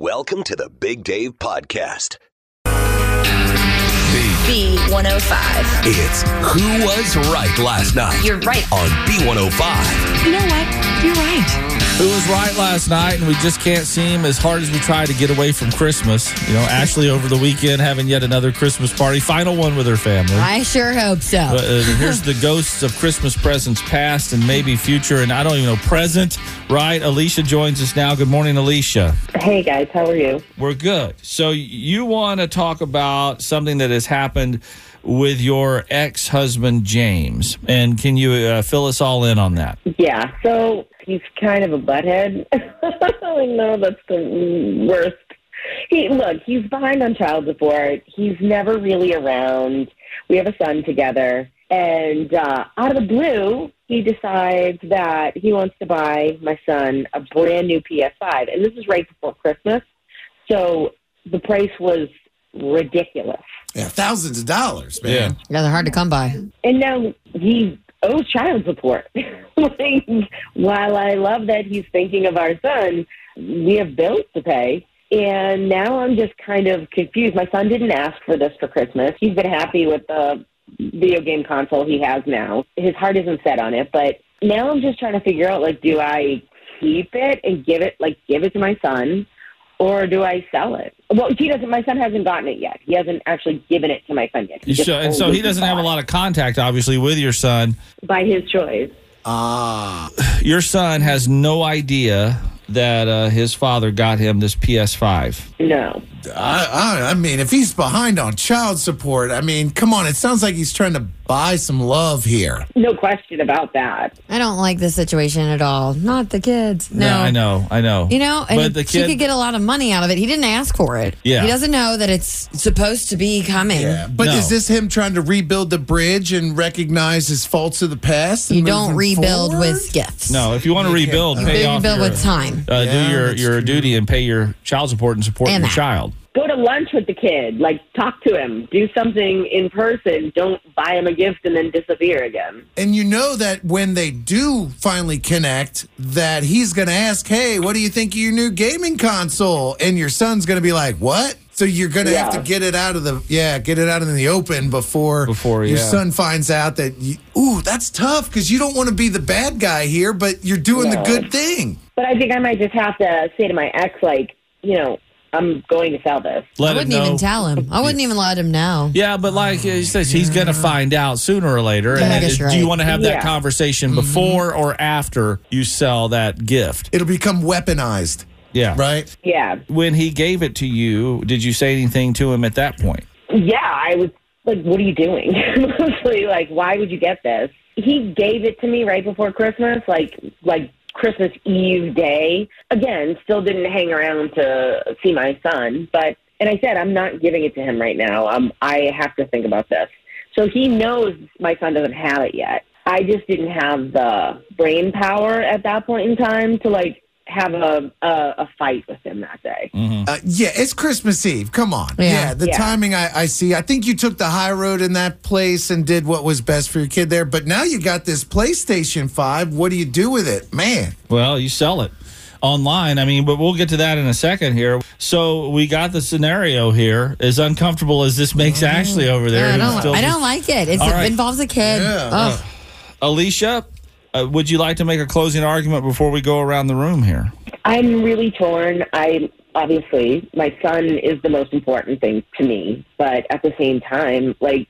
Welcome to the Big Dave Podcast. B105. It's Who Was Right Last Night You're right. on B105. You know what? You're right. Who was right last night, and we just can't seem as hard as we try to get away from Christmas. You know, Ashley over the weekend having yet another Christmas party, final one with her family. I sure hope so. But, uh, here's the ghosts of Christmas presents past and maybe future, and I don't even know present. Right? Alicia joins us now. Good morning, Alicia. Hey guys, how are you? We're good. So you want to talk about something that has happened with your ex-husband James, and can you uh, fill us all in on that? Yeah, so he's kind of a butthead. I know that's the worst. He look, he's behind on child support. He's never really around. We have a son together, and uh, out of the blue, he decides that he wants to buy my son a brand new PS5, and this is right before Christmas. So the price was ridiculous. Yeah, thousands of dollars, man. Yeah, yeah they're hard to come by. and now he owes child support. like, while I love that he's thinking of our son, we have bills to pay. And now I'm just kind of confused. My son didn't ask for this for Christmas. He's been happy with the video game console he has now. His heart isn't set on it, but now I'm just trying to figure out like, do I keep it and give it like give it to my son, or do I sell it? Well, he doesn't. My son hasn't gotten it yet. He hasn't actually given it to my son yet. He just So, and so he doesn't have a lot of contact, obviously, with your son. by his choice. Ah, Your son has no idea that uh, his father got him this PS5. No. I, I, I mean, if he's behind on child support, I mean, come on. It sounds like he's trying to buy some love here. No question about that. I don't like this situation at all. Not the kids. No. I know, I know. You know, and but the he kid, could get a lot of money out of it. He didn't ask for it. Yeah. He doesn't know that it's supposed to be coming. Yeah, but No. is this him trying to rebuild the bridge and recognize his faults of the past? and You don't rebuild forward? with gifts. no, if you want to rebuild, You pay You off rebuild your, with time. Uh, Yeah, do your your true. duty and pay your child support and support And your that. child. Go to lunch with the kid. Like, talk to him. Do something in person. Don't buy him a gift and then disappear again. And you know that when they do finally connect, that he's going to ask, "Hey, what do you think of your new gaming console?" And your son's going to be like, "What?" So you're going to have to get it out of the yeah, get it out in the open before Before, your yeah. son finds out that. You, ooh, that's tough because you don't want to be the bad guy here, but you're doing the good thing. But I think I might just have to say to my ex, like, you know, I'm going to sell this. Let I wouldn't know. even tell him. I wouldn't even let him know. Yeah, but like he says, he's going to find out sooner or later. Yeah, I and guess do you're you want to have that Yeah. conversation mm-hmm. before or after you sell that gift? It'll become weaponized, Yeah. right? Yeah. When he gave it to you, did you say anything to him at that point? Yeah, I was like, what are you doing? Mostly like, why would you get this? He gave it to me right before Christmas, like, like Christmas Eve day. Again, still didn't hang around to see my son, but, and I said, I'm not giving it to him right now. Um, I have to think about this. So he knows my son doesn't have it yet. I just didn't have the brain power at that point in time to like have a a, a fight with him that day. Uh, yeah, it's Christmas Eve. Come on. Yeah. Yeah, the Yeah. timing I, I see. I think you took the high road in that place and did what was best for your kid there. But now you got this PlayStation 5. What do you do with it? Man. Well, you sell it online. I mean, but we'll get to that in a second here. So we got the scenario here. As uncomfortable as this makes Ashley over there, I don't, still I just- don't like it. It's, All right. It involves a kid. Yeah. Ugh. Alicia, uh, would you like to make a closing argument before we go around the room here? I'm really torn. I obviously my son is the most important thing to me, but at the same time, like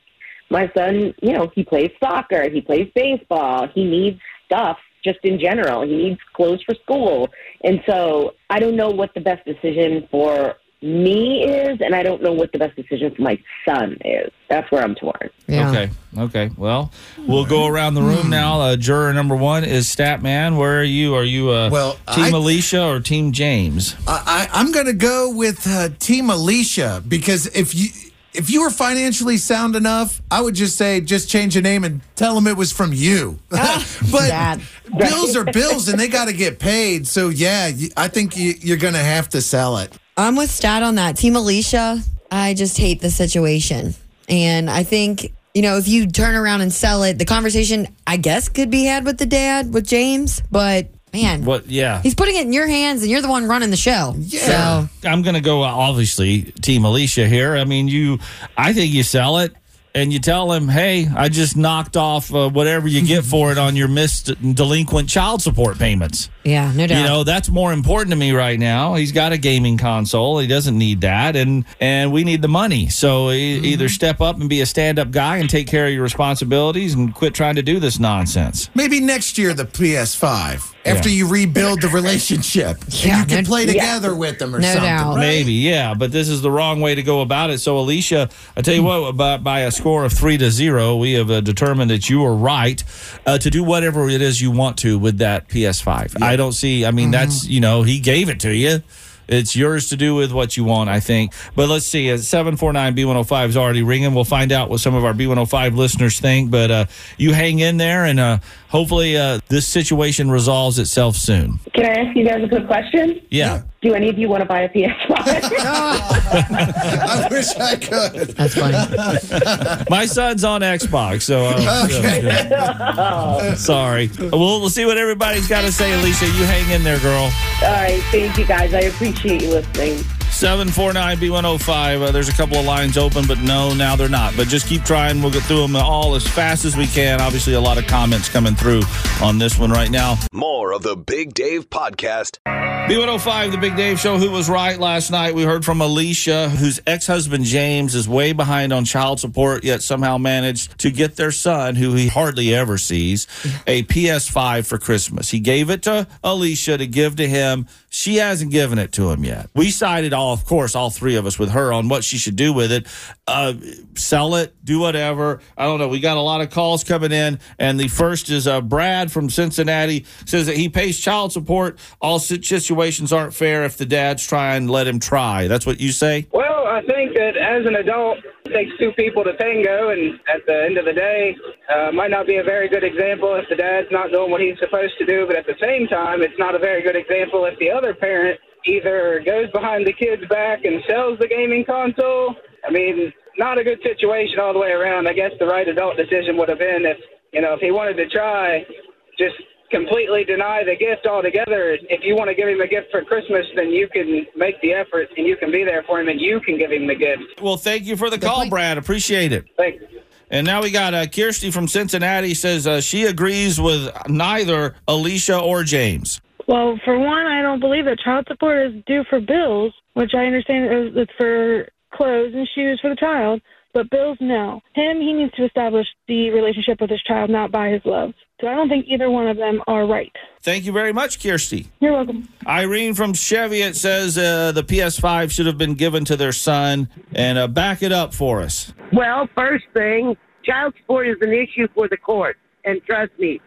my son, you know, he plays soccer, he plays baseball, he needs stuff just in general. He needs clothes for school. And so I don't know what the best decision for me is, and I don't know what the best decision for my son is. That's where I'm torn. Yeah. Okay. Okay. Well, we'll go around the room now. Uh, juror number one is Statman. Where are you? Are you uh, Well, Team I- Alicia or Team James? I, I, I'm going to go with uh, Team Alicia because if you if you were financially sound enough, I would just say just change the name and tell them it was from you. but Dad. bills are bills and they got to get paid. So yeah, I think you, you're going to have to sell it. I'm with Stat on that. Team Alicia, I just hate the situation. And I think, you know, if you turn around and sell it, the conversation, I guess, could be had with the dad, with James. But man, What? Yeah. he's putting it in your hands and you're the one running the show. Yeah. So, I'm going to go obviously Team Alicia here. I mean, you. I think you sell it. And you tell him, hey, I just knocked off uh, whatever you get for it on your missed delinquent child support payments. yeah, no doubt. You know, that's more important to me right now. He's got a gaming console. He doesn't need that and and we need the money. So e- either step up and be a stand-up guy and take care of your responsibilities and quit trying to do this nonsense. Maybe next year the PS5 after Yeah. you rebuild the relationship Yeah, and you can play together with them or No something. doubt. right? Maybe, yeah, but this is the wrong way to go about it. So, Alicia, I tell you what, by, by a score of three to zero, we have uh, determined that you are right uh, to do whatever it is you want to with that PS5. I don't see, I mean, that's, you know, he gave it to you. It's yours to do with what you want, I think. But let's see, uh, 749 B105 is already ringing. We'll find out what some of our B105 listeners think. But uh, you hang in there, and uh, hopefully uh, this situation resolves itself soon. Can I ask you guys a quick question? Yeah. Do any of you want to buy a PS5? I wish I could. That's funny. My son's on Xbox, so uh, yeah. sorry. We'll, we'll see what everybody's got to say. Alicia, you hang in there, girl. All right, thank you guys. I appreciate you listening. 749 B105. Uh, there's a couple of lines open, but no, now they're not. But just keep trying. We'll get through them all as fast as we can. Obviously, a lot of comments coming through on this one right now. More of the Big Dave Podcast. B105, the Big Dave Show. Who was right last night? We heard from Alicia, whose ex husband James is way behind on child support, yet somehow managed to get their son, who he hardly ever sees, a PS5 for Christmas. He gave it to Alicia to give to him. She hasn't given it to him yet. We sided all, of course, all three of us with her on what she should do with it. Uh, sell it, do whatever. I don't know. We got a lot of calls coming in, and the first is uh, Brad from Cincinnati says that he pays child support. All situations aren't fair if the dads try and let him try. That's what you say. Well, I think that as an adult, it takes two people to tango, and at the end of the day, uh, might not be a very good example if the dad's not doing what he's supposed to do, but at the same time, it's not a very good example if the other parent either goes behind the kid's back and sells the gaming console. I mean, not a good situation all the way around. I guess the right adult decision would have been if, you know, if he wanted to try, just completely deny the gift altogether. If you want to give him a gift for Christmas, then you can make the effort and you can be there for him and you can give him the gift. Well, thank you for the call. Brad. Appreciate it. Thanks. And now we got uh, Kirsty from Cincinnati says uh, she agrees with neither Alicia or James. Well, for one, I don't believe that child support is due for bills, which I understand is for clothes and shoes for the child. But bills, no. Him, he needs to establish the relationship with his child, not by his love. So I don't think either one of them are right. Thank you very much, Kirsty. You're welcome. Irene from Cheviot says uh, the PS5 should have been given to their son. And uh, back it up for us. Well, first thing, child support is an issue for the court. And trust me,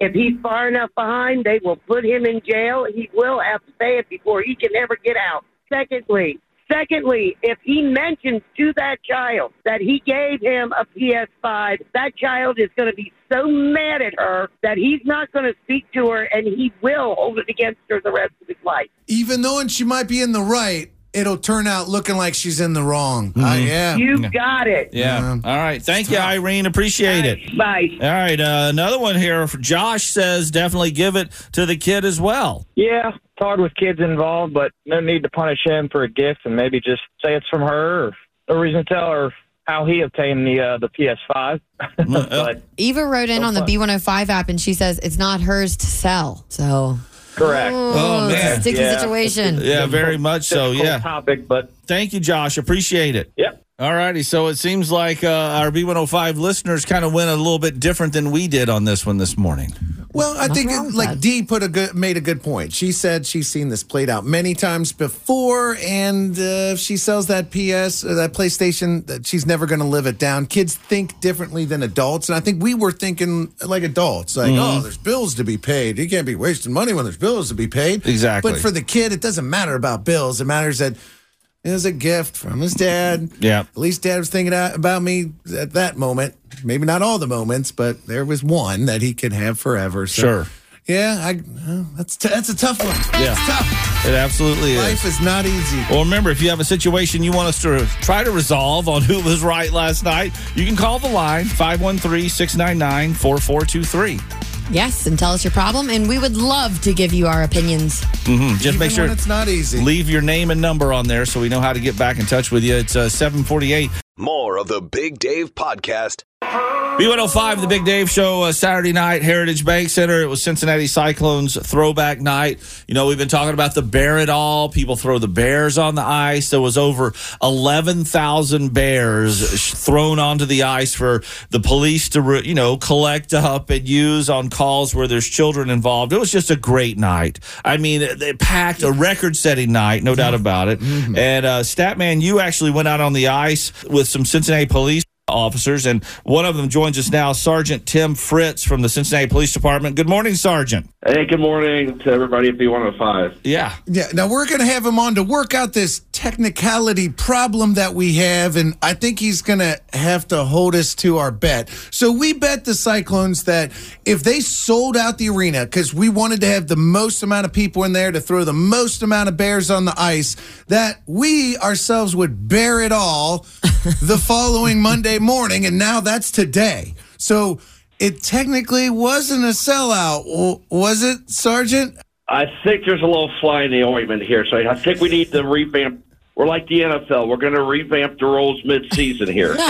if he's far enough behind, they will put him in jail. He will have to pay it before he can ever get out. Secondly, secondly, if he mentions to that child that he gave him a PS5, that child is going to be so mad at her that he's not going to speak to her and he will hold it against her the rest of his life. Even though and she might be in the right, it'll turn out looking like she's in the wrong. Uh, yeah. You got it. Yeah. All right. Thank you, Irene. Appreciate it. Bye. All right. Uh, another one here. Josh says definitely give it to the kid as well. Yeah, it's hard with kids involved, but no need to punish him for a gift and maybe just say it's from her or no reason to tell her how he obtained the uh, the PS5. but Eva wrote in So on the fun. B105 app and she says it's not hers to sell. So, correct. oh, it's man. sticky Yeah. situation. Yeah, very much so. Yeah. topic, but Thank you, Josh. Appreciate it. yep. All righty. So it seems like uh, our B105 listeners kind of went a little bit different than we did on this one this morning. Well, I Nothing think it, like that. Dee put a good made a good point. She said she's seen this played out many times before, and uh, if she sells that PS uh, that PlayStation, that she's never going to live it down. Kids think differently than adults, and I think we were thinking like adults, like, Mm-hmm. oh, there's bills to be paid. You can't be wasting money when there's bills to be paid. Exactly. But for the kid, it doesn't matter about bills. It matters that. It was a gift from his dad. Yeah. At least dad was thinking about me at that moment. Maybe not all the moments, but there was one that he could have forever. So, Sure. Yeah, I, well, that's t- that's a tough one. Yeah. It's tough. It absolutely is. Life is not easy. Well, remember, if you have a situation you want us to try to resolve on who was right last night, you can call the line 513 699 4423. Yes, and tell us your problem, and we would love to give you our opinions. Mm-hmm. Just Even make sure when it's not easy. leave your name and number on there so we know how to get back in touch with you. It's uh, 748. More of the Big Dave Podcast. B105, the Big Dave Show, uh, Saturday night, Heritage Bank Center. It was Cincinnati Cyclones throwback night. You know, we've been talking about the bear at all. People throw the bears on the ice. There was over 11,000 bears thrown onto the ice for the police to, you know, collect up and use on calls where there's children involved. It was just a great night. I mean, they packed a record setting night, no doubt about it. And uh, Statman, you actually went out on the ice with some Cincinnati police officers, and one of them joins us now, Sergeant Tim Fritz from the Cincinnati Police Department. Good morning, Sergeant. Hey, good morning to everybody at B105. Yeah. Yeah. Now we're going to have him on to work out this technicality problem that we have, and I think he's going to have to hold us to our bet. So we bet the Cyclones that if they sold out the arena because we wanted to have the most amount of people in there to throw the most amount of bears on the ice, that we ourselves would bear it all the following Monday morning, and now that's today. So. It technically wasn't a sellout, was it, Sergeant? I think there's a little fly in the ointment here, so I think we need to revamp. We're like the NFL. We're going to revamp the rules mid-season here.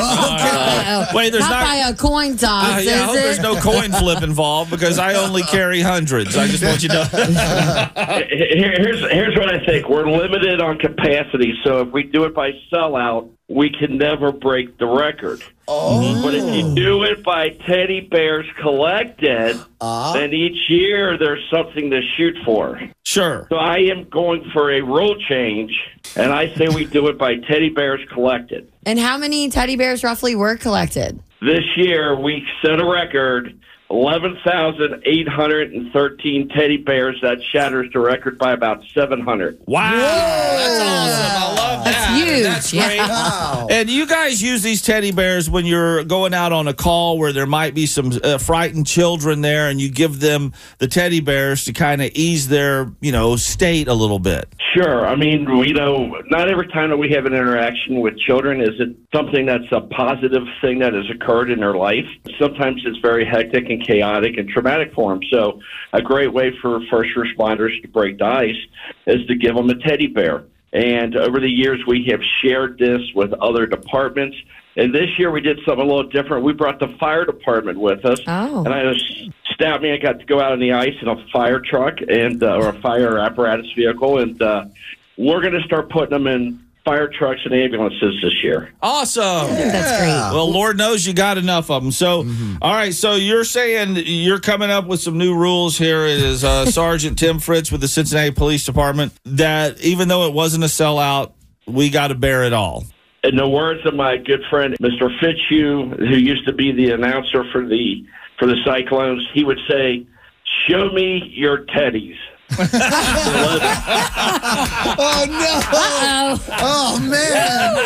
Uh, Wait, there's not, not- by a coin toss, Uh, yeah, I hope it? there's no coin flip involved because I only carry hundreds. I just want you to. Here- here's here's what I think. We're limited on capacity, so if we do it by sellout, we can never break the record. Oh. But if you do it by teddy bears collected, Uh-huh. then each year there's something to shoot for. Sure. So I am going for a rule change, and I say we do it by teddy bears collected. and how many teddy bears roughly were collected? This year we set a record. 11,813 teddy bears. That shatters the record by about 700. Wow. That's awesome. I love that. That's huge. That's great. Yeah. And you guys use these teddy bears when you're going out on a call where there might be some uh, frightened children there, and you give them the teddy bears to kind of ease their, you know, state a little bit. Sure. I mean, you know, not every time that we have an interaction with children is it something that's a positive thing that has occurred in their life. Sometimes it's very hectic and chaotic and traumatic for them. So, a great way for first responders to break the ice is to give them a teddy bear. And over the years, we have shared this with other departments. And this year, we did something a little different. We brought the fire department with us. Oh. And I stabbed me. I got to go out on the ice in a fire truck and uh, or a fire apparatus vehicle, and uh, we're going to start putting them in fire trucks and ambulances this year. Awesome. That's great. Well, Lord knows you got enough of them. So, all right. So you're saying you're coming up with some new rules here. It is uh, Sergeant Tim Fritz with the Cincinnati Police Department that even though it wasn't a sellout, we got to bear it all. In the words of my good friend Mr. Fitzhugh, who used to be the announcer for the for the Cyclones, he would say, "Show me your teddies." Oh no! Oh man!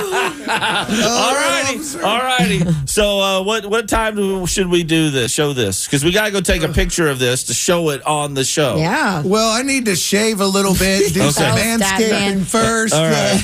all righty, all righty. So, uh, what what time do- should we do this? Show this because we got to go take a picture of this to show it on the show. Yeah. Well, I need to shave a little bit, do Okay. some Oh, manscaping first. All right.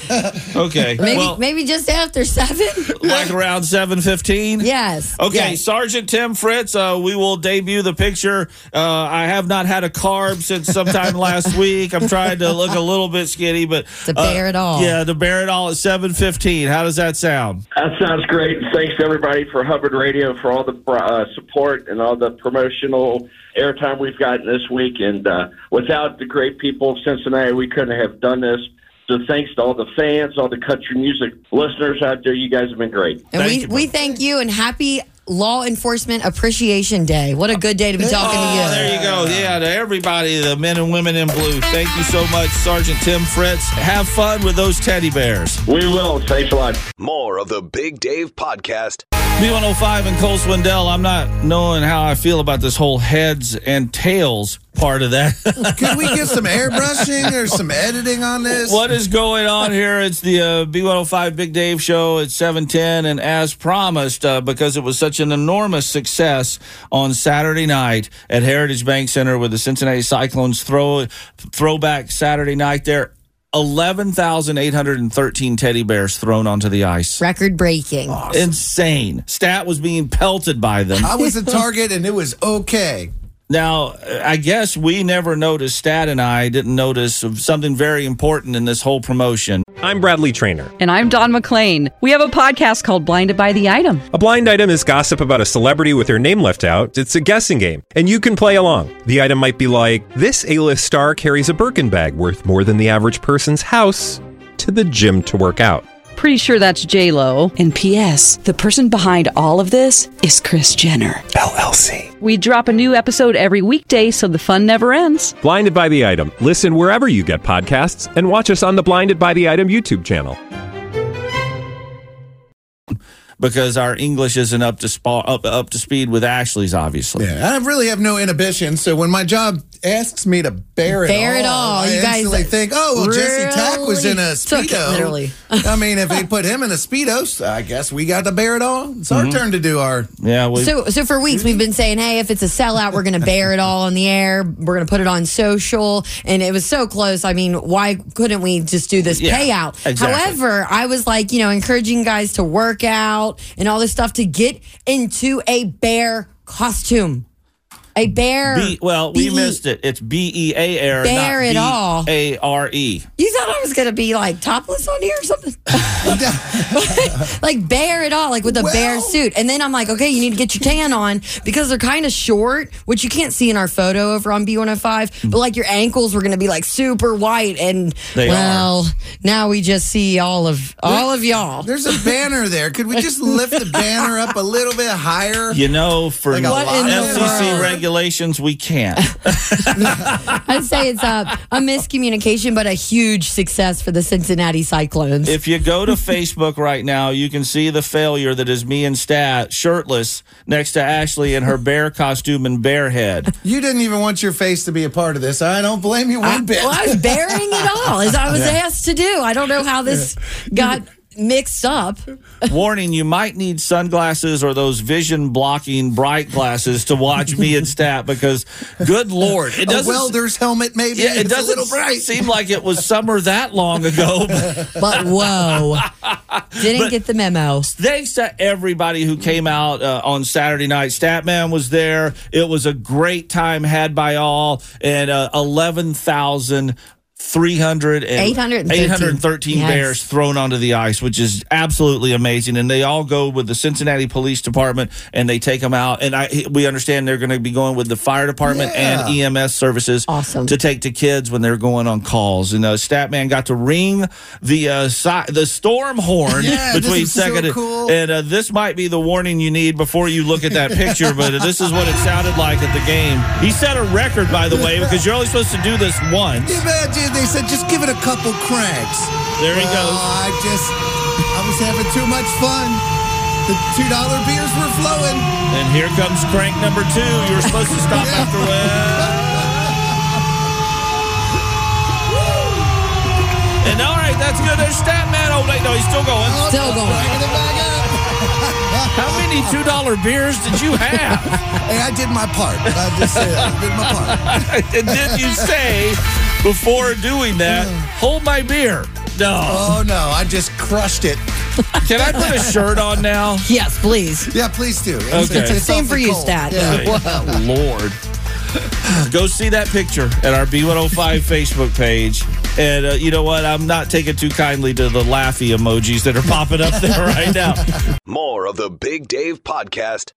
Okay. Maybe well, maybe just after seven. like around seven fifteen. yes. Okay, Yes. Sergeant Tim Fritz, uh, we will debut the picture. Uh, I have not had a carb since sometime last week. I'm trying to look a little bit skinny, but To bear uh, it all. Yeah, to bear it all at 7:15. How does that sound? That sounds great. Thanks to everybody for Hubbard Radio for all the uh, support and all the promotional airtime we've gotten this week. And uh, without the great people of Cincinnati, we couldn't have done this. So thanks to all the fans, all the country music listeners out there. You guys have been great. And Thank we, you, we thank you and happy Law Enforcement Appreciation Day. What a good day to be talking to oh, you. Oh, there you go. Yeah, to everybody, the men and women in blue. Thank you so much, Sergeant Tim Fritz. Have fun with those teddy bears. We will. Thanks a lot. More of the Big Dave Podcast. B105 and Cole Swindell. I'm not knowing how I feel about this whole heads and tails part of that. Could we get some airbrushing or some editing on this? What is going on here? It's the uh, B105 Big Dave show at 710. And as promised, uh, because it was such an enormous success on Saturday night at Heritage Bank Center with the Cincinnati Cyclones throw throwback Saturday night there. 11,813 teddy bears thrown onto the ice. Record breaking. Insane. Stat was being pelted by them. I was a target and it was okay. Now, I guess we never noticed, Stat and I didn't notice something very important in this whole promotion. I'm Bradley Trainer. And I'm Don McClain. We have a podcast called Blinded by the Item. A blind item is gossip about a celebrity with their name left out. It's a guessing game, and you can play along. The item might be like this A-list star carries a Birkin bag worth more than the average person's house to the gym to work out. Pretty sure that's J Lo. And P.S. The person behind all of this is Kris Jenner LLC. We drop a new episode every weekday, so the fun never ends. Blinded by the item. Listen wherever you get podcasts, and watch us on the Blinded by the Item YouTube channel. because our English isn't up to spa, up up to speed with Ashley's. Obviously, Yeah, I really have no inhibition. So when my job asks me to bear it Bear all, it all. I You guys instantly think, oh, well, Jesse Tack was in a really took it speedo. literally. I mean, if they put him in a speedo, I guess we got to bear it all. It's our mm-hmm. turn to do our. yeah. We, So, so for weeks we've been saying, hey, if it's a sellout, we're going to bear it all on the air. We're going to put it on social, and it was so close. I mean, why couldn't we just do this Yeah, payout? exactly. However, I was like, you know, encouraging guys to work out and all this stuff to get into a bear costume, a bear. B, well, we B-E. missed it. It's B E A R, Bear it all. not B A R E. You thought I was going to be like topless on here or something? like bear it all, like with a bear suit. And then I'm like, okay, you need to get your tan on because they're kind of short, which you can't see in our photo over on B105. But like your ankles were going to be like super white. And They well, now we just see all of all of y'all. There's a banner there. Could we just lift the banner up a little bit higher? You know, for Like a What in FCC world? Regulations, we can't. I'd say it's a, a miscommunication, but a huge success for the Cincinnati Cyclones. if you go to Facebook right now, you can see the failure that is me and Stat shirtless next to Ashley in her bear costume and bear head. You didn't even want your face to be a part of this. I don't blame you one I, bit. well, I was bearing it all as I was asked to do. I don't know how this got mixed up. Warning: You might need sunglasses or those vision blocking bright glasses to watch me and Stat because, good lord, it doesn't. a welder's helmet, maybe. yeah, it It's doesn't little bright. seem like it was summer that long ago. But whoa, didn't But- get the memo. Thanks to everybody who came out uh, on Saturday night. Statman was there. It was a great time had by all, and uh, eleven thousand. 300 and 813. 813 Yes. bears thrown onto the ice, which is absolutely amazing. And they all go with the Cincinnati Police Department and they take them out. And I, we understand they're going to be going with the fire department and EMS services Awesome. to take to kids when they're going on calls. And uh, Statman got to ring the uh, si- the storm horn Yeah, between so second and- cool. and uh, this might be the warning you need before you look at that picture. but this is what it sounded like at the game. He set a record, by the way, because you're only supposed to do this once. Imagine they said just give it a couple cranks. There he Well, goes. I just I was having too much fun. The two dollar beers were flowing. And here comes crank number two. You were supposed to stop after well. And all right, that's good. There's Statman. Oh wait, no, he's still going. Oh, still going. Bringing it back up. How many two dollar beers did you have? Hey, I did my part. I just said I did my part. and did you say before doing that, hold my beer? No. Oh no, I just crushed it. Can I put a shirt on now? Yes, please. Yeah, please do. It's- Okay. it's- it's Same for you, cold. Stat. Yeah. Oh, Lord. Go see that picture at our B105 Facebook page. And uh, you know what? I'm not taking too kindly to the laughy emojis that are popping up there right now. More of the Big Dave Podcast.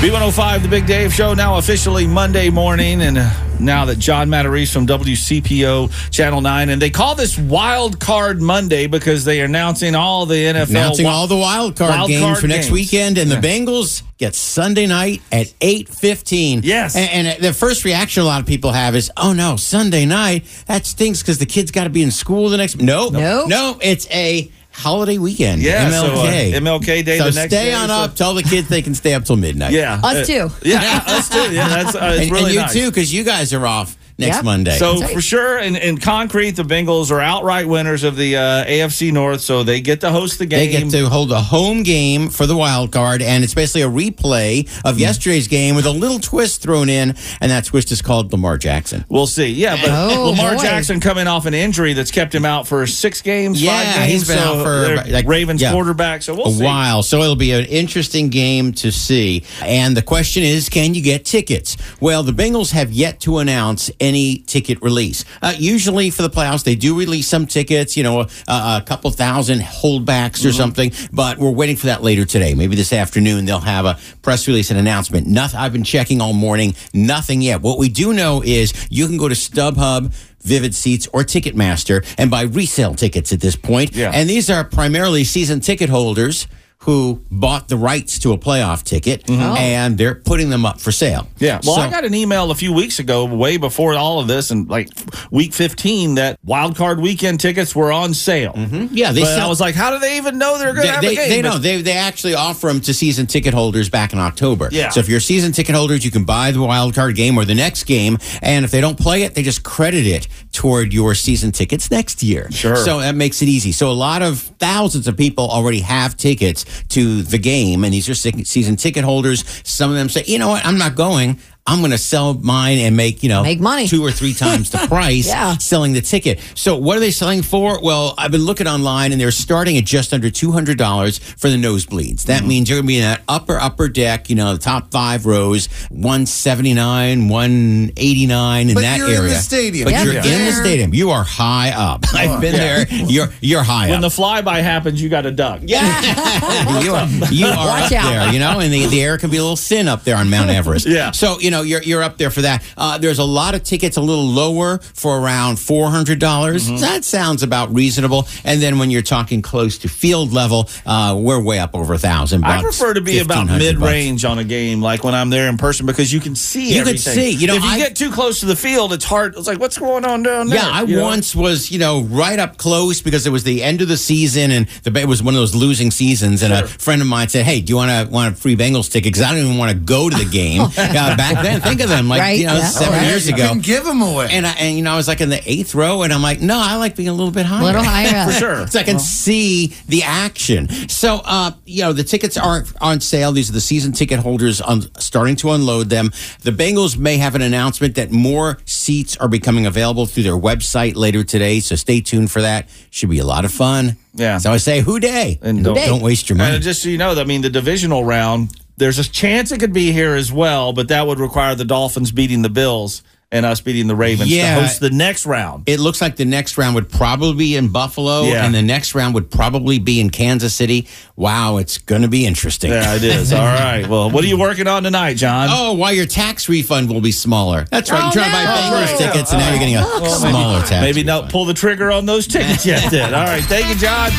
B105, the Big Dave Show, now officially Monday morning. And uh, now that John Matarese from WCPO Channel 9, and they call this Wild Card Monday because they are announcing all the NFL. Announcing wi- all the wild card wild games card for next games. weekend, and Yeah. the Bengals get Sunday night at eight fifteen. Yes. and, and the first reaction a lot of people have is, "Oh no, Sunday night that stinks because the kids got to be in school the next." No, Nope. no, it's a holiday weekend. Yeah, so, uh, MLK, MLK Day So the next stay day, on so- up. Tell the kids they can stay up till midnight. Yeah. Us Uh, too. Yeah, us too. Yeah, that's uh, it's and, really and you nice. too, because you guys are off next Yep. Monday. So for sure, in, in concrete, the Bengals are outright winners of the uh, AFC North, so they get to host the game. They get to hold a home game for the wild card, and it's basically a replay of Mm-hmm. yesterday's game with a little twist thrown in, and that twist is called Lamar Jackson. We'll see. Yeah, but Oh, Lamar boy. Jackson coming off an injury that's kept him out for six games, Yeah, five games. he's been so out for, like, Ravens yeah. quarterback. So we'll a see. while. So it'll be an interesting game to see. And the question is, can you get tickets? Well, the Bengals have yet to announce any ticket release. Uh, usually for the playoffs, they do release some tickets, you know, a, a couple thousand holdbacks or something, but we're waiting for that later today. Maybe this afternoon they'll have a press release and announcement. Nothing, I've been checking all morning, nothing yet. What we do know is you can go to StubHub. Vivid Seats or Ticketmaster and buy resale tickets at this point. Yeah. And these are primarily season ticket holders who bought the rights to a playoff ticket and they're putting them up for sale. Mm-hmm. Yeah. Well, So- I got an email a few weeks ago, way before all of this, and like week 15, that wild card weekend tickets were on sale. Yeah, they But I was like, how do they even know they're going to have they, a game? they But- know they they actually offer them to season ticket holders back in October. Yeah. So if you're season ticket holders, you can buy the wild card game or the next game, and if they don't play it, they just credit it toward your season tickets next year. Sure. So that makes it easy. So a lot of thousands of people already have tickets to the game, and these are season ticket holders. Some of them say, you know what, I'm not going. I'm going to sell mine and make you know Make money. two or three times the price Yeah. selling the ticket. So what are they selling for? Well, I've been looking online and they're starting at just under two hundred dollars for the nosebleeds. That mm-hmm. means you're going to be in that upper upper deck. You know, the top five rows, one seventy nine, one eighty nine in But that you're in area. the stadium. But Yeah. you're You're in the stadium. You are high up. I've been there. You're you're high when up. When the flyby happens, you got to duck. Yeah, you are, you are Watch up out. there, you know, and the, the air can be a little thin up there on Mount Everest. Yeah. So you know you're you're up there for that. Uh, there's a lot of tickets a little lower for around four hundred dollars. Mm-hmm. That sounds about reasonable. And then when you're talking close to field level, uh, we're way up over a thousand. I prefer to be about mid range on a game, like when I'm there in person, because you can see You can see, you know, if you I- get too close to the field, it's hard. It's like, what's going on down there? Yeah, I You know? once was, you know, right up close because it was the end of the season and the it was one of those losing seasons. And a friend of mine said, "Hey, do you want to want a free Bengals ticket? Because I don't even want to go to the game." uh, back then, think of them like Right, you know yeah. seven Oh, years ago. couldn't give them away. And I, and you know I was like in the eighth row, and I'm like, no, I like being a little bit higher, A little higher. For sure. so I can see the action. So, uh, you know, the tickets aren't on sale. These are the season ticket holders on, starting to unload them. The Bengals may have an announcement that more seats are becoming available through their website later today. So stay tuned for that. Should be a lot of fun. Yeah. So I say, Who Dey? And don't, don't- don't waste your money. And just so you know, I mean, the divisional round, there's a chance it could be here as well, but that would require the Dolphins beating the Bills and us beating the Ravens Yeah. to host the next round. It looks like the next round would probably be in Buffalo, Yeah. and the next round would probably be in Kansas City. Wow, it's going to be interesting. Yeah, it is. All right. Well, what are you working on tonight, John? Oh, why your tax refund will be smaller. That's right. Oh, You're trying to buy no. Bengals right. tickets, and now you're oh, getting a Well, smaller maybe, tax. Maybe not pull the trigger on those tickets yet. Then. All right. Thank you, John.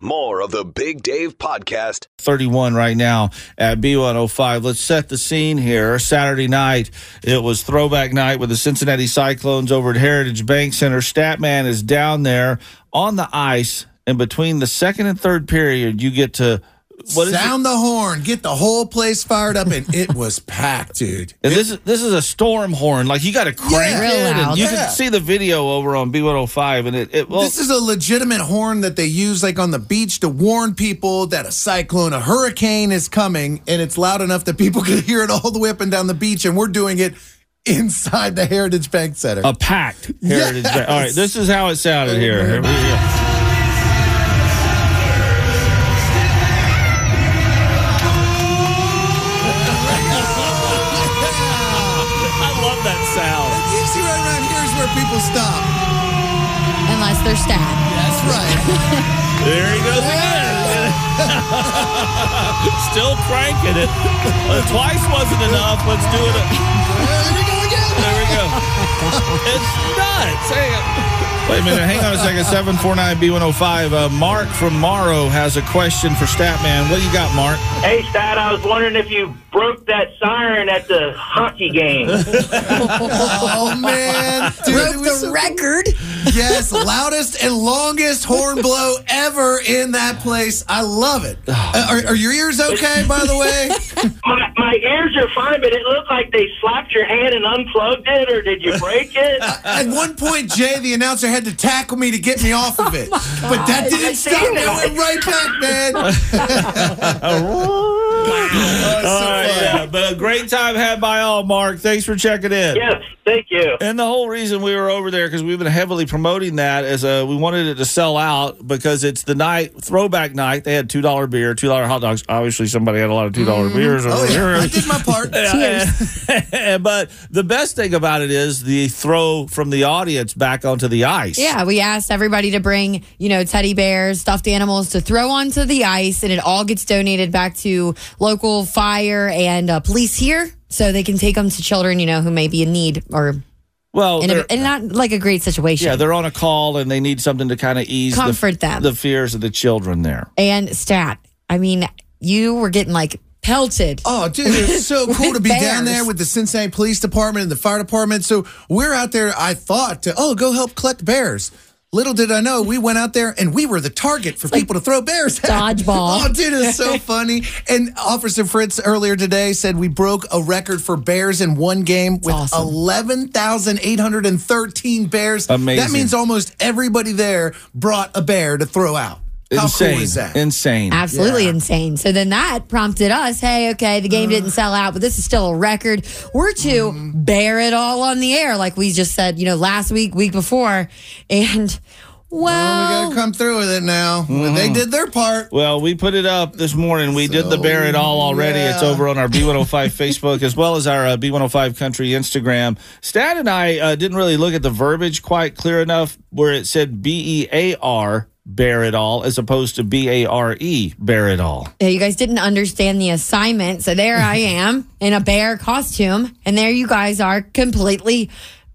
More of the Big Dave Podcast 31 right now at B105. Let's set the scene here. Saturday night, it was throwback night with the Cincinnati Cyclones over at Heritage Bank Center. Statman is down there on the ice, and between the second and third period, you get to it? Sound the horn, get the whole place fired up, and it was packed, dude. And this is this is a storm horn. Like you got to crank Yeah. it, and you Yeah. can see the video over on B105, and it, it well, this is a legitimate horn that they use like on the beach to warn people that a cyclone, a hurricane is coming, and it's loud enough that people can hear it all the way up and down the beach, and we're doing it inside the Heritage Bank Center. a packed Heritage Yes. Bank. All right, this is how it sounded here. Here Unless they're. That's right. There he goes again. Still cranking it. Uh, twice wasn't enough. Let's do it. There we go again. There we go. It's nuts. Hang on. Wait a minute. Hang on a second. 749B105. Uh, Mark from Morrow has a question for Statman. What do you got, Mark? Hey, Stat, I was wondering if you broke that siren at the hockey game. oh man, Dude, Broke the so- record. Yes, loudest and longest horn blow ever in that place. I love it. Uh, are, are your ears okay, by the way? my, my ears are fine, but it looked like they slapped your hand and unplugged it, or did you break it? At one point, Jay, the announcer, had to tackle me to get me off of it. but that didn't stop me. I went right back, man. Oh, All right, yeah, but a great time had by all, Mark. Thanks for checking in. Yes, thank you. And the whole reason we were over there because we've been heavily promoting that is uh, we wanted it to sell out because it's the night throwback night. They had two dollar beer, two dollar hot dogs. Obviously, somebody had a lot of two dollar beers over Oh, here. yeah. I did my part. Yeah, but the best thing about it is the throw from the audience back onto the ice. Yeah, we asked everybody to bring, you know, teddy bears, stuffed animals to throw onto the ice, and it all gets donated back to local fire and uh, police here, so they can take them to children, you know, who may be in need or Well, in, a, they're- in not like a great situation. yeah, they're on a call and they need something to kind of ease the- Comfort them. the fears of the children there. and stat, I mean, you were getting like pelted. Oh, dude, it's so cool to be Bears. down there with the Cincinnati Police Department and the fire department. So we're out there, I thought, to, oh, go help collect bears. Little did I know, we went out there and we were the target for people to throw bears at. Dodgeball. Oh, dude, it's so funny. And Officer Fritz earlier today said we broke a record for bears in one game with awesome. 11,813 bears. Amazing. That means almost everybody there brought a bear to throw out. How Insane. cool is that? Insane. Absolutely Yeah. insane. So then that prompted us, hey, okay, the game didn't sell out, but this is still a record. We're to Mm-hmm. bear it all on the air, like we just said, you know, last week, week before. And Well, well, we got to come through with it now. Mm-hmm. They did their part. Well, we put it up this morning. We did the bear it all already. It's over on our B105 Facebook as well as our uh, B105 Country Instagram. Stan and I uh, didn't really look at the verbiage quite clear enough where it said B E A R, bear it all, as opposed to B A R E, bear it all. yeah, you guys didn't understand the assignment. So there I am in a bear costume, and there you guys are completely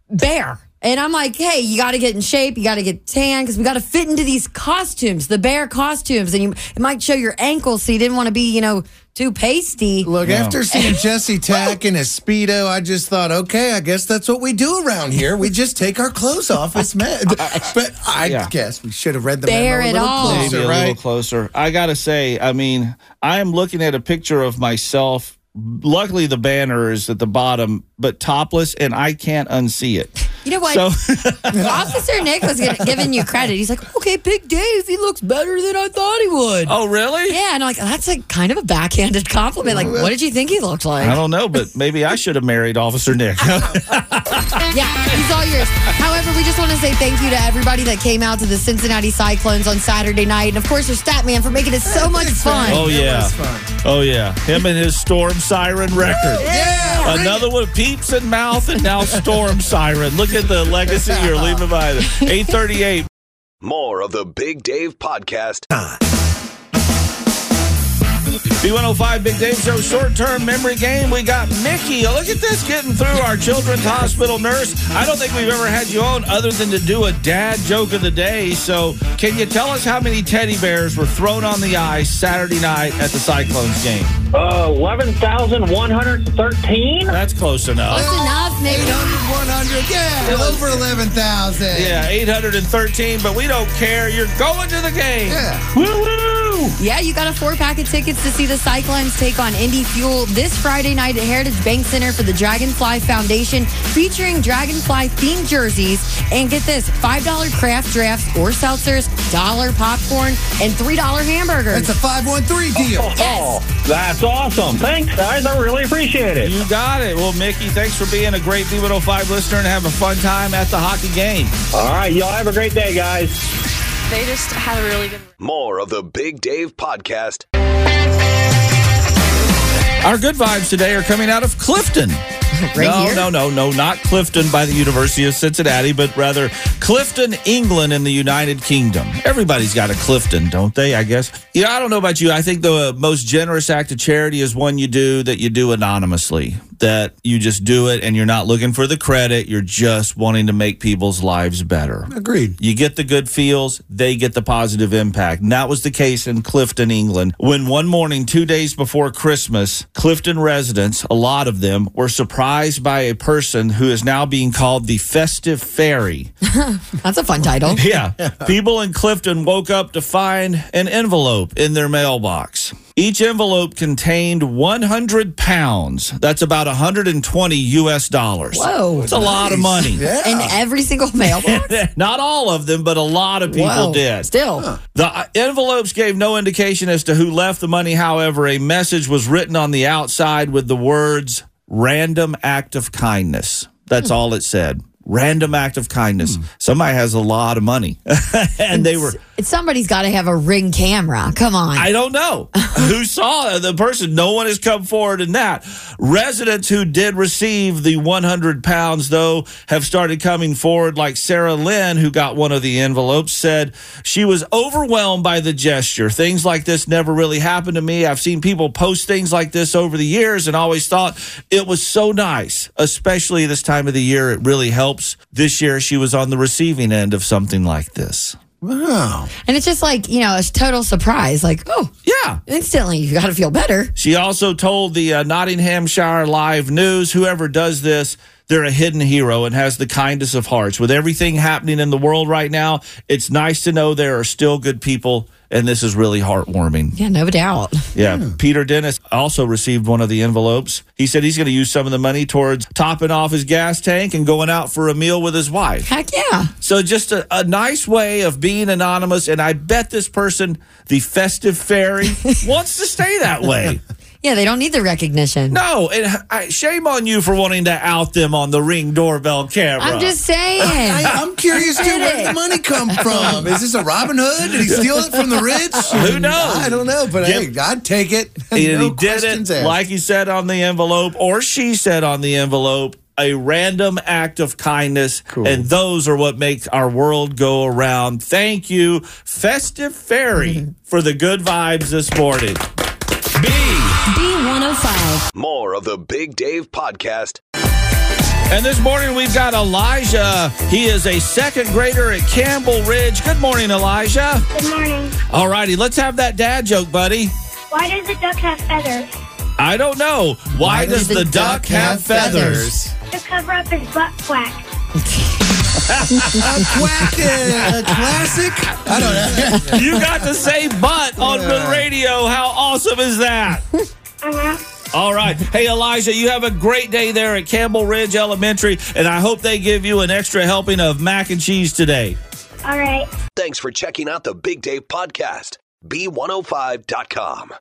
bare. And I'm like, hey, you got to get in shape. You got to get tan because we got to fit into these costumes, the bear costumes. And you, it might show your ankles, so you didn't want to be, you know, too pasty. Look, after seeing Jesse Tack in his Speedo, I just thought, okay, I guess that's what we do around here. We just take our clothes off as men. But I Yeah. guess we should have read the Bear memo a it little all. Maybe a right? little closer. I got to say, I mean, I'm looking at a picture of myself. Luckily, the banner is at the bottom, but topless, and I can't unsee it. You know what? So, Officer Nick was gonna- giving you credit. He's like, okay, Big Dave, he looks better than I thought he would. oh, really? Yeah, and I'm like, that's like kind of a backhanded compliment. Like, oh, what did you think he looked like? I don't know, but maybe I should have married Officer Nick. Yeah, he's all yours. However, we just want to say thank you to everybody that came out to the Cincinnati Cyclones on Saturday night. And of course, your stat man for making it so much fun. Oh yeah, oh yeah, him and his storm siren record. Yeah. Another one, peeps and mouth, and now storm siren. Look at the legacy you're leaving behind. Eight thirty-eight. More of the Big Dave Podcast. B105 Big Dave Show short term memory game. We got Mickey. Look at this getting through our children's hospital nurse. I don't think we've ever had you on other than to do a dad joke of the day. So, can you tell us how many teddy bears were thrown on the ice Saturday night at the Cyclones game? Uh, 11,113? That's close enough. Close enough, maybe. 800, 100, yeah, over 11,000. Yeah, 813, but we don't care. You're going to the game. Yeah. Woo-woo! Yeah, you got a four pack of tickets to see the Cyclones take on Indy Fuel this Friday night at Heritage Bank Center for the Dragonfly Foundation, featuring Dragonfly themed jerseys. And get this $5 craft drafts or seltzers, dollar popcorn, and $3 hamburgers. That's a 513 deal. Oh, that's awesome. Thanks, guys. I really appreciate it. You got it. Well, Mickey, thanks for being a great B105 listener and have a fun time at the hockey game. All right, y'all have a great day, guys. They just had a really good. More of the Big Dave Podcast. Our good vibes today are coming out of Clifton. Right no, here? no, no, no, not Clifton by the University of Cincinnati, but rather Clifton, England, in the United Kingdom. Everybody's got a Clifton, don't they? I guess. Yeah, I don't know about you. I think the most generous act of charity is one you do that you do anonymously. That you just do it and you're not looking for the credit. You're just wanting to make people's lives better. Agreed. You get the good feels, they get the positive impact. And that was the case in Clifton, England, when one morning, two days before Christmas, Clifton residents, a lot of them, were surprised by a person who is now being called the Festive Fairy. That's a fun title. Yeah. People in Clifton woke up to find an envelope in their mailbox. Each envelope contained 100 pounds. That's about 120 US dollars. Whoa. It's a lot of money. In every single mailbox? Not all of them, but a lot of people Wow. did. Still. The uh, envelopes gave no indication as to who left the money. However, a message was written on the outside with the words random act of kindness. That's Hmm. all it said. Random act of kindness. Hmm. Somebody has a lot of money. and they were somebody's got to have a ring camera. Come on. I don't know who saw the person. No one has come forward in that. Residents who did receive the 100 pounds, though, have started coming forward. Like Sarah Lynn, who got one of the envelopes, said she was overwhelmed by the gesture. Things like this never really happened to me. I've seen people post things like this over the years and always thought it was so nice, especially this time of the year. It really helps. This year, she was on the receiving end of something like this. Wow. And it's just like, you know, a total surprise. Like, oh, yeah. Instantly, you got to feel better. She also told the uh, Nottinghamshire Live News whoever does this, they're a hidden hero and has the kindest of hearts. With everything happening in the world right now, it's nice to know there are still good people, and this is really heartwarming. Yeah, no doubt. Yeah. Peter Dennis also received one of the envelopes. He said he's going to use some of the money towards topping off his gas tank and going out for a meal with his wife. Heck yeah. So just a, a nice way of being anonymous. And I bet this person, the festive fairy, wants to stay that way. Yeah, they don't need the recognition. No, and I, shame on you for wanting to out them on the ring doorbell camera. I'm just saying. I, I'm curious too. Where did the money come from? Is this a Robin Hood? Did he steal it from the rich? Who knows? I don't know, but Yep. hey, I'd take it. And he did questions it asked. like he said on the envelope, or she said on the envelope, a random act of kindness. And those are what make our world go around. Thank you, Festive Fairy, for the good vibes this morning. B. B105. More of the Big Dave podcast. And this morning we've got Elijah. He is a second grader at Campbell Ridge. Good morning, Elijah. Good morning. All righty, let's have that dad joke, buddy. Why does the duck have feathers? I don't know. Why, does, the, duck, have feathers? To cover up his butt quack. a quack, uh, a classic. I don't know. you got to say butt on the radio. How awesome is that? Uh-huh. All right. Hey, Elijah, you have a great day there at Campbell Ridge Elementary, and I hope they give you an extra helping of mac and cheese today. All right. Thanks for checking out the Big Dave podcast. B105.com.